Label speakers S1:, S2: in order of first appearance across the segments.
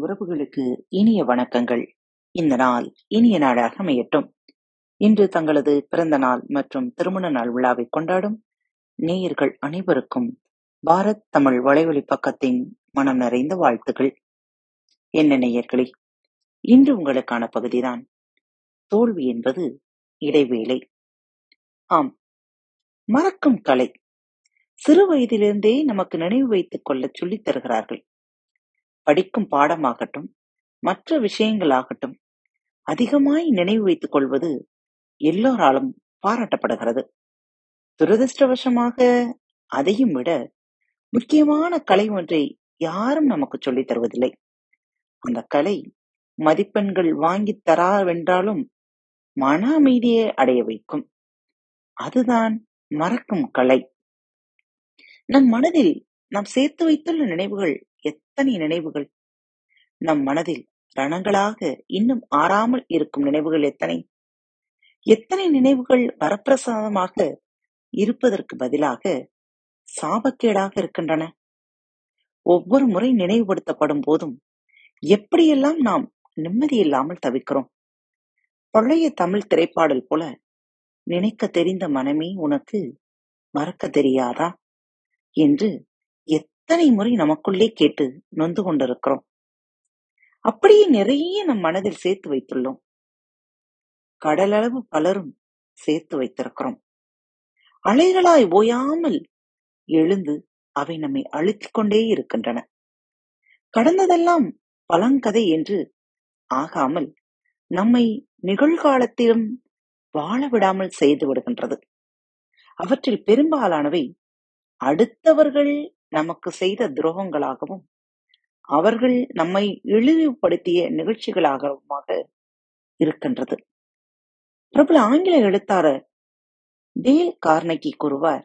S1: உறவுகளுக்கு இனிய வணக்கங்கள். இந்த நாள் இனிய நாளாக அமையட்டும். இன்று தங்களது பிறந்த நாள் மற்றும் திருமண நாள் விழாவை கொண்டாடும் நேயர்கள் அனைவருக்கும் பாரத் தமிழ் வலைவழி பக்கத்தின் மனம் நிறைந்த வாழ்த்துகள் என்ன நேயர்களே இன்று உங்களுக்கான பகுதிதான். தோல்வி என்பது இடைவேளை. ஆம் மறக்கும் கலை. சிறு வயதிலிருந்தே நமக்கு நினைவு வைத்துக் கொள்ள சொல்லித் தருகிறார்கள். படிக்கும் பாடமாகட்டும் மற்ற விஷயங்களாகட்டும் அதிகமாய் நினைவு வைத்துக் கொள்வது எல்லோராலும் பாராட்டப்படுகிறது. துரதிருஷ்டவசமாக அதையும் விட முக்கியமான கலை ஒன்றை யாரும் நமக்கு சொல்லித் தருவதில்லை. அந்த கலை மதிப்பெண்கள் வாங்கித் தராவென்றாலும் மன அமைதியை அடைய வைக்கும். அதுதான் மறக்கும் கலை. நம் மனதில் நாம் சேர்த்து வைத்துள்ள நினைவுகள் எத்தனை நினைவுகள்? நம் மனதில் ரணங்களாக இன்னும் ஆறாமல் இருக்கும் நினைவுகள் எத்தனை? எத்தனை நினைவுகள் வரப்பிரசாதமாக இருப்பதற்கு பதிலாக சாபக்கேடாக இருக்கின்றன? ஒவ்வொரு முறை நினைவுபடுத்தப்படும் போதும் எப்படியெல்லாம் நாம் நிம்மதியில்லாமல் தவிக்கிறோம்? பழைய தமிழ் திரைப்பாடல் போல நினைக்க தெரிந்த மனமே உனக்கு மறக்க தெரியாதா? என்று எத்தனை முறை நமக்குள்ளே கேட்டு நொந்து கொண்டிருக்கிறோம்? அப்படியே நிறைய நம் மனதில் சேர்த்து வைத்துள்ளோம். கடலளவு பலரும் சேர்த்து வைத்திருக்கிறோம். அலைகளாய் ஓயாமல் எழுந்து அவை நம்மை அழுத்திக் கொண்டே இருக்கின்றன. கடந்ததெல்லாம் பழங்கதை என்று ஆகாமல் நம்மை நிகழ்காலத்திலும் வாழ விடாமல் செய்து விடுகின்றது. அவற்றில் பெரும்பாலானவை அடுத்தவர்கள் நமக்கு செய்த துரோகங்களாகவும் அவர்கள் நம்மை இழிவுபடுத்திய நிகழ்ச்சிகளாகவுமாக இருக்கின்றது. பிரபல ஆங்கில எழுத்தாளர் டேல் கார்னகி கூறுவார்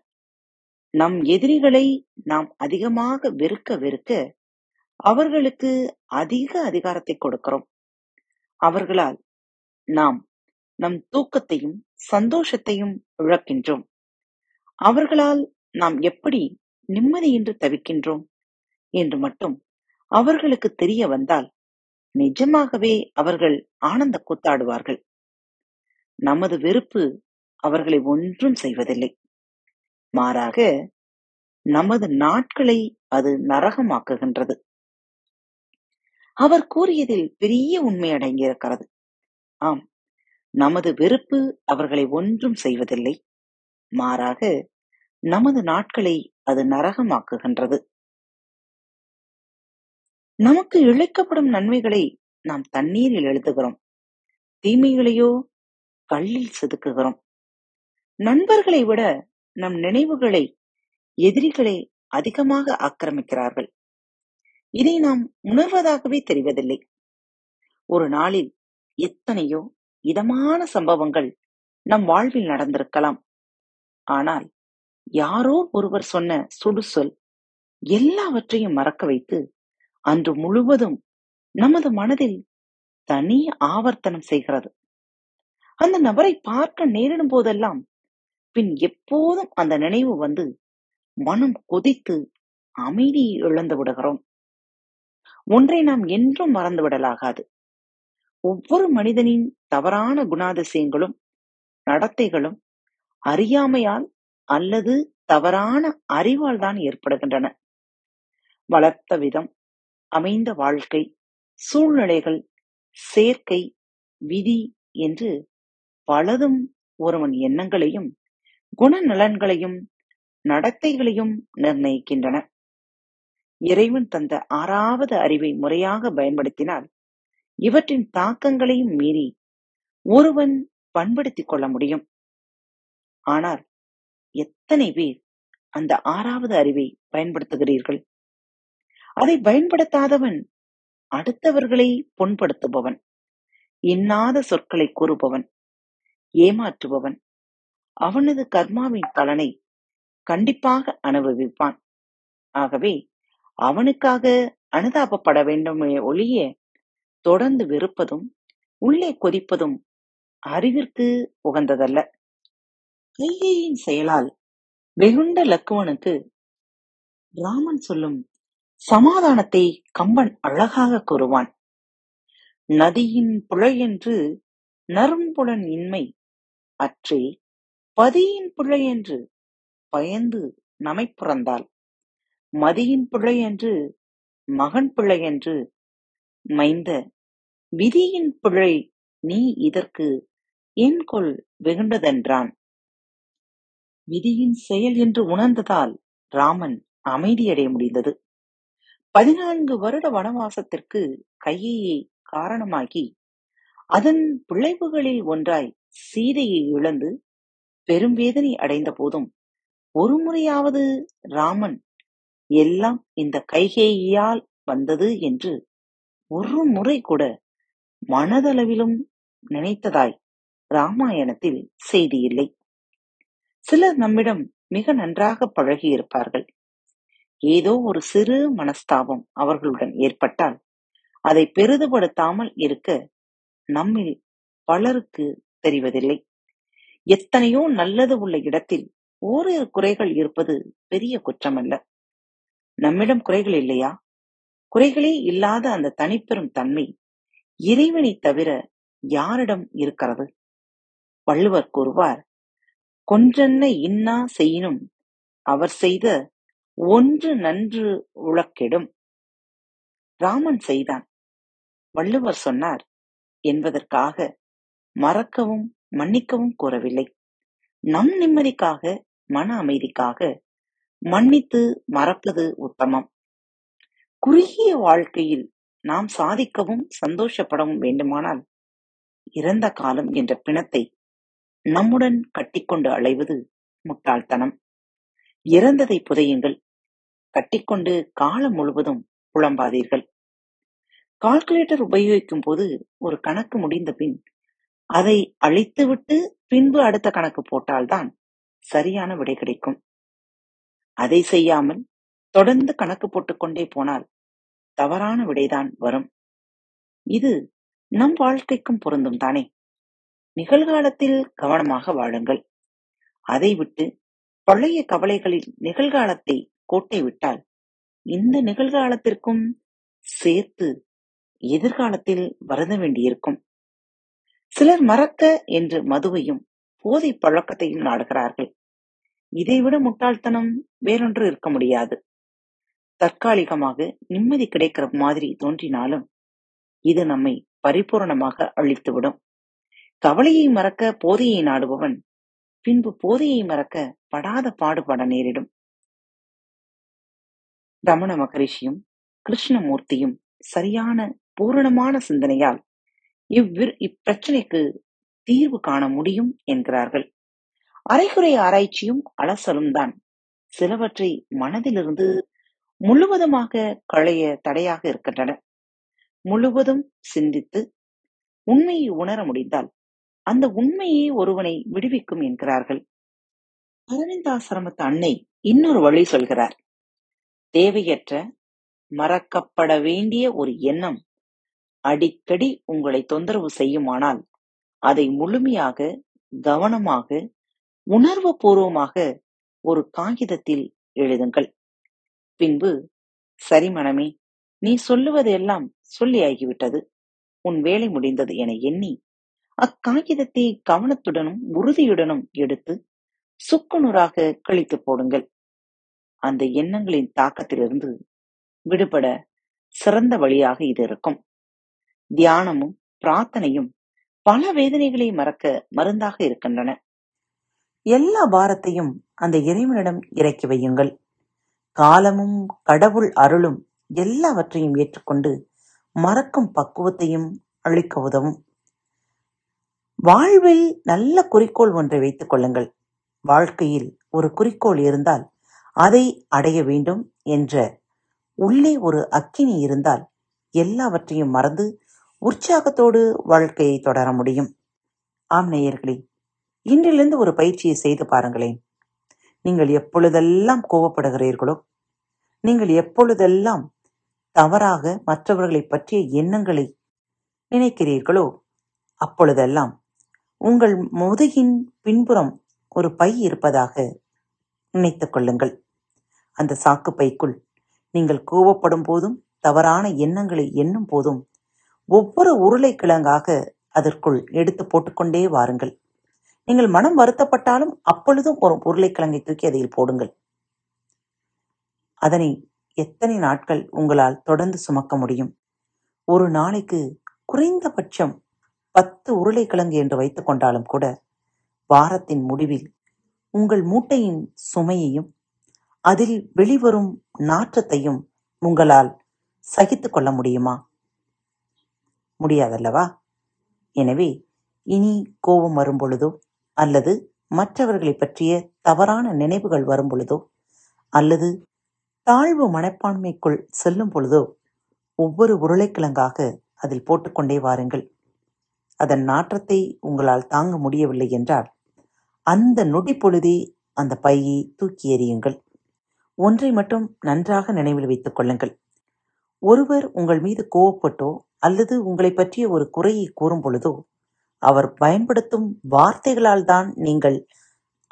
S1: நம் எதிரிகளை நாம் அதிகமாக வெறுக்க வெறுக்க அவர்களுக்கு அதிக அதிகாரத்தை கொடுக்கிறோம். அவர்களால் நாம் நம் தூக்கத்தையும் சந்தோஷத்தையும் இழக்கின்றோம். அவர்களால் நாம் எப்படி நிம்மதியின்றி தவிக்கின்றோம் என்று மட்டும் அவர்களுக்கு தெரிய வந்தால் நிஜமாகவே அவர்கள் ஆனந்த கூத்தாடுவார்கள். நமது வெறுப்பு அவர்களை ஒன்றும் செய்வதில்லை. மாறாக நமது நாட்களை அது நரகமாக்குகின்றது. அவர் கூறியதில் பெரிய உண்மை அடங்கியிருக்கிறது. ஆம் நமது வெறுப்பு அவர்களை ஒன்றும் செய்வதில்லை. மாறாக நமது நாட்களை அது நரகமாக்குகின்றது. நமக்கு இழைக்கப்படும் நன்மைகளை நாம் தண்ணீரில் எழுதுகிறோம். தீமைகளையோ கல்லில் செதுக்குகிறோம். நண்பர்களை விட நம் நினைவுகளை எதிரிகளை அதிகமாக ஆக்கிரமிக்கிறார்கள். இதை நாம் உணர்வதாகவே தெரிவதில்லை. ஒரு நாளில் எத்தனையோ இதமான சம்பவங்கள் நம் வாழ்வில் நடந்திருக்கலாம். ஆனால் யாரோ ஒருவர் சொன்ன சுடுசொல் எல்லாவற்றையும் மறக்க வைத்து அன்று முழுவதும் நமது மனதில் தனி ஆவர்த்தனம் செய்கிறது. அந்த நபரை பார்க்க நேரிடும் போதெல்லாம் பின் எப்போதும் அந்த நினைவு வந்து மனம் கொதித்து அமைதியை இழந்து விடுகிறோம். ஒன்றை நாம் என்றும் மறந்து விடலாகாது. ஒவ்வொரு மனிதனின் தவறான குணாதிசயங்களும் நடத்தைகளும் அறியாமையால் அல்லது தவறான அறிவால் தான் ஏற்படுகின்றன. வளர்த்த விதம் அமைந்த வாழ்க்கை சூழ்நிலைகள் சேர்க்கை விதி என்று பலதும் ஒருவன் எண்ணங்களையும் குணநலன்களையும் நடத்தைகளையும் நிர்ணயிக்கின்றன. இறைவன் தந்த ஆறாவது அறிவை முறையாக பயன்படுத்தினால் இவற்றின் தாக்கங்களையும் மீறி ஒருவன் பண்படுத்திக் கொள்ள முடியும். ஆனால் எத்தனை பேர் அந்த ஆறாவது அறிவை பயன்படுத்துகிறீர்கள்? அதை பயன்படுத்தாதவன் அடுத்தவர்களை புண்படுத்துபவன் இன்னாத சொற்களை கூறுபவன் ஏமாற்றுபவன். அவனது கர்மாவின் பலனை கண்டிப்பாக அனுபவிப்பான். ஆகவே அவனுக்காக அனுதாபப்பட வேண்டுமே ஒழிய தொடர்ந்து வெறுப்பதும் உள்ளே கொதிப்பதும் அறிவிற்கு உகந்ததல்ல. கைகேயின் செயலால் வெகுண்ட லக்குவனுக்கு ராமன் சொல்லும் சமாதானத்தை கம்பன் அழகாக கூறுவான். நதியின் புழையென்று நறும்புலன் இன்மை அற்றே பதியின் பிழையென்று பயந்து நமைப்புறந்தாள் மதியின் பிழையென்று மகன் பிழையென்று மைந்த விதியின் பிழை நீ இதற்கு என் கொள் வெகுண்டதென்றான். விதியின் செயல் என்று உணர்ந்ததால் ராமன் அமைதியடைய முடிந்தது. பதினான்கு வருட வனவாசத்திற்கு கையையை காரணமாகி அதன் விளைவுகளில் ஒன்றாய் சீதையை இழந்து பெரும் வேதனை அடைந்த போதும் ஒரு முறையாவது ராமன் எல்லாம் இந்த கைகேயியால் வந்தது என்று ஒரு முறை கூட மனதளவிலும் நினைத்ததாய் ராமாயணத்தில் செய்தி இல்லை. சிலர் நம்மிடம் மிக நன்றாக பழகியிருப்பார்கள். ஏதோ ஒரு சிறு மனஸ்தாபம் அவர்களுடன் ஏற்பட்டால் அதை பெரிதுபடுத்தாமல் இருக்க நம்மில் பலருக்கு தெரிவதில்லை. எத்தனையோ நல்லது உள்ள இடத்தில் ஓரிரு குறைகள் இருப்பது பெரிய குற்றமல்ல. நம்மிடம் குறைகள் இல்லையா? குறைகளே இல்லாத அந்த தனிப்பெரும் தன்மை இறைவனை தவிர யாரிடம் இருக்கிறது? வள்ளுவர் கூறுவார் கொன்றென்ன இன்னா செய்யினும் அவர் செய்த ஒன்று நன்று உழக்கெடும். ராமன் செய்தான். வள்ளுவர் சொன்னார் என்பதற்காக மறக்கவும் மன்னிக்கவும் கூறவில்லை. நம் நிம்மதிக்காக மன அமைதிக்காக மன்னித்து மறப்பது உத்தமம். குறுகிய வாழ்க்கையில் நாம் சாதிக்கவும் சந்தோஷப்படவும் வேண்டுமானால் இறந்த காலம் என்ற பிணத்தை நம்முடன் கட்டிக்கொண்டு அலைவது முட்டாள்தனம். இறந்ததை புதையுங்கள். கட்டிக்கொண்டு காலம் முழுவதும் புலம்பாதீர்கள். கால்குலேட்டர் உபயோகிக்கும் போது ஒரு கணக்கு முடிந்த பின் அதை அழித்துவிட்டு பின்பு அடுத்த கணக்கு போட்டால்தான் சரியான விடை கிடைக்கும். அதை செய்யாமல் தொடர்ந்து கணக்கு போட்டுக்கொண்டே போனால் தவறான விடைதான் வரும். இது நம் வாழ்க்கைக்கும் பொருந்தும் தானே? நிகழ்காலத்தில் கவனமாக வாழுங்கள். அதை விட்டு பழைய கவலைகளில் நிகழ்காலத்தை கோட்டை விட்டால் இந்த நிகழ்காலத்திற்கும் சேர்த்து எதிர்காலத்தில் வருத வேண்டியிருக்கும். சிலர் மறக்க என்று மதுவையும் போதை பழக்கத்தையும் நாடுகிறார்கள். இதைவிட முட்டாள்தனம் வேறொன்று இருக்க முடியாது. தற்காலிகமாக நிம்மதி கிடைக்கிற மாதிரி தோன்றினாலும் இது நம்மை பரிபூரணமாக அழித்துவிடும். கவலையை மறக்க போதையை நாடுபவன். பின்பு போதையை மறக்க படாத பாடுபட நேரிடும். ரமண மகரிஷியும் கிருஷ்ணமூர்த்தியும் சரியான பூரணமான சிந்தனையால் இவ்விரு இப்பிரச்சனைக்கு தீர்வு காண முடியும் என்கிறார்கள். அரைகுறை ஆராய்ச்சியும் அலசலும் தான். சிலவற்றை மனதிலிருந்து முழுவதுமாக களைய தடையாக இருக்கின்றன. முழுவதும் சிந்தித்து உண்மையை உணர முடிந்தால் அந்த உண்மையே ஒருவனை விடுவிக்கும் என்கிறார்கள். அரவிந்தாசிரமத்து அன்னை இன்னொரு வழி சொல்கிறார். தேவையற்ற மறக்கப்பட வேண்டிய ஒரு எண்ணம் அடிக்கடி உங்களை தொந்தரவு செய்யுமானால் அதை முழுமையாக கவனமாக உணர்வு பூர்வமாக ஒரு காகிதத்தில் எழுதுங்கள். பின்பு சரி மனமே நீ சொல்லுவதெல்லாம் சொல்லி ஆகிவிட்டது உன் வேலை முடிந்தது என எண்ணி அக்காகிதத்தை கவனத்துடனும் உறுதியுடனும் எடுத்து சுக்குநூறாக கழித்து போடுங்கள். அந்த எண்ணங்களின் தாக்கத்திலிருந்து விடுபட சிறந்த வழியாக இது இருக்கும். தியானமும் பிரார்த்தனையும் பல வேதனைகளை மறக்க மருந்தாக இருக்கின்றன. எல்லா பாரத்தையும் அந்த இறைவனிடம் இறக்கி வையுங்கள். காலமும் கடவுள் அருளும் எல்லாவற்றையும் ஏற்றுக்கொண்டு மறக்கும் பக்குவத்தையும் அளிக்க உதவும். வாழ்வில் நல்ல குறிக்கோள் ஒன்றை வைத்துக் கொள்ளுங்கள். வாழ்க்கையில் ஒரு குறிக்கோள் இருந்தால் அதை அடைய வேண்டும் என்ற உள்ளே ஒரு அக்கினி இருந்தால் எல்லாவற்றையும் மறந்து உற்சாகத்தோடு வாழ்க்கையை தொடர முடியும். ஆம் நேயர்களே இன்றிலிருந்து ஒரு பயிற்சியை செய்து பாருங்களேன். நீங்கள் எப்பொழுதெல்லாம் கோபப்படுகிறீர்களோ நீங்கள் எப்பொழுதெல்லாம் தவறாக மற்றவர்களை பற்றிய எண்ணங்களை நினைக்கிறீர்களோ அப்பொழுதெல்லாம் உங்கள் முதுகின் பின்புறம் ஒரு பை இருப்பதாக நினைத்துக் கொள்ளுங்கள். அந்த சாக்கு பைக்குள் நீங்கள் கோபப்படும் போதும் தவறான எண்ணங்களை எண்ணும் போதும் ஒவ்வொரு உருளைக்கிழங்காக அதற்குள் எடுத்து போட்டுக்கொண்டே வாருங்கள். நீங்கள் மனம் வருத்தப்பட்டாலும் அப்பொழுதும் ஒரு உருளைக்கிழங்கை தூக்கி அதில் போடுங்கள். அதனை எத்தனை நாட்கள் உங்களால் தொடர்ந்து சுமக்க முடியும்? ஒரு நாளைக்கு குறைந்தபட்சம் பத்து உருளைக்கிழங்கு என்று வைத்துக் கொண்டாலும் கூட வாரத்தின் முடிவில் உங்கள் மூட்டையின் சுமையையும் அதில் வெளிவரும் நாற்றத்தையும் உங்களால் சகித்துக் கொள்ள முடியுமா? முடியாதல்லவா? எனவே இனி கோபம் வரும் பொழுதோ அல்லது மற்றவர்களை பற்றிய தவறான நினைவுகள் வரும் பொழுதோ அல்லது தாழ்வு மனப்பான்மைக்குள் செல்லும் பொழுதோ ஒவ்வொரு உருளைக்கிழங்காக அதில் போட்டுக்கொண்டே வாருங்கள். அதன் நாற்றத்தை உங்களால் தாங்க முடியவில்லை என்றால் அந்த நொடி பொழுதே அந்த பையை தூக்கி எறியுங்கள். ஒன்றை மட்டும் நன்றாக நினைவில் வைத்துக் கொள்ளுங்கள். ஒருவர் உங்கள் மீது கோவப்பட்டோ அல்லது உங்களை பற்றிய ஒரு குறையை கூறும் பொழுதோ அவர் பயன்படுத்தும் வார்த்தைகளால் தான் நீங்கள்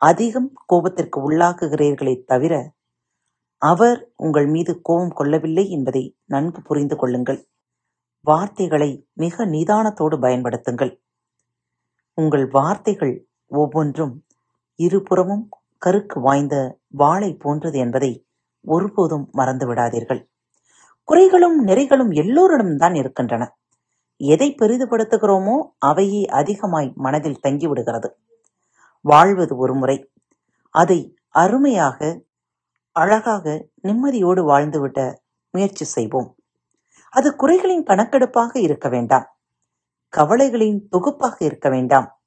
S1: அதிகம் கோபத்திற்கு உள்ளாக்குகிறீர்களே தவிர அவர் உங்கள் மீது கோபம் கொள்ளவில்லை என்பதை நன்கு புரிந்து கொள்ளுங்கள். வார்த்தைகளை மிக நிதானத்தோடு பயன்படுத்துங்கள். உங்கள் வார்த்தைகள் ஒவ்வொன்றும் இருபுறமும் கருக்கு வாய்ந்த வாளை போன்றது என்பதை ஒருபோதும் மறந்து விடாதீர்கள். குறைகளும் நிறைகளும் எல்லோரிடம்தான் இருக்கின்றன. எதை பெரிதுபடுத்துகிறோமோ அவையே அதிகமாய் மனதில் தங்கிவிடுகிறது. வாழ்வது ஒரு முறை. அதை அருமையாக அழகாக நிம்மதியோடு வாழ்ந்துவிட முயற்சி செய்வோம். அது குறைகளின் கணக்கெடுப்பாக இருக்க வேண்டாம். கவலைகளின் தொகுப்பாக இருக்க வேண்டாம்.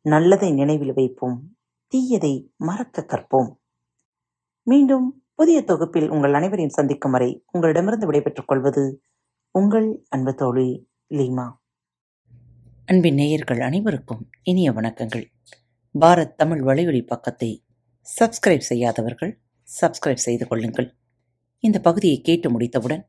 S1: நல்லதை நினைவில் வைப்போம். தீயதை மறக்க கற்போம். மீண்டும் புதிய தொகுப்பில் உங்கள் அனைவரையும் சந்திக்கும் வரை உங்களிடமிருந்து விடைபெற்றுக் கொள்வது உங்கள் அன்பு தோழி லீமா. அன்பின் நேயர்கள் அனைவருக்கும் இனிய வணக்கங்கள். பாரத் தமிழ் வலையொலி பக்கத்தை சப்ஸ்கிரைப் செய்யாதவர்கள் சப்ஸ்கிரைப் செய்து கொள்ளுங்கள். இந்த பகுதியை கேட்டு முடித்தவுடன்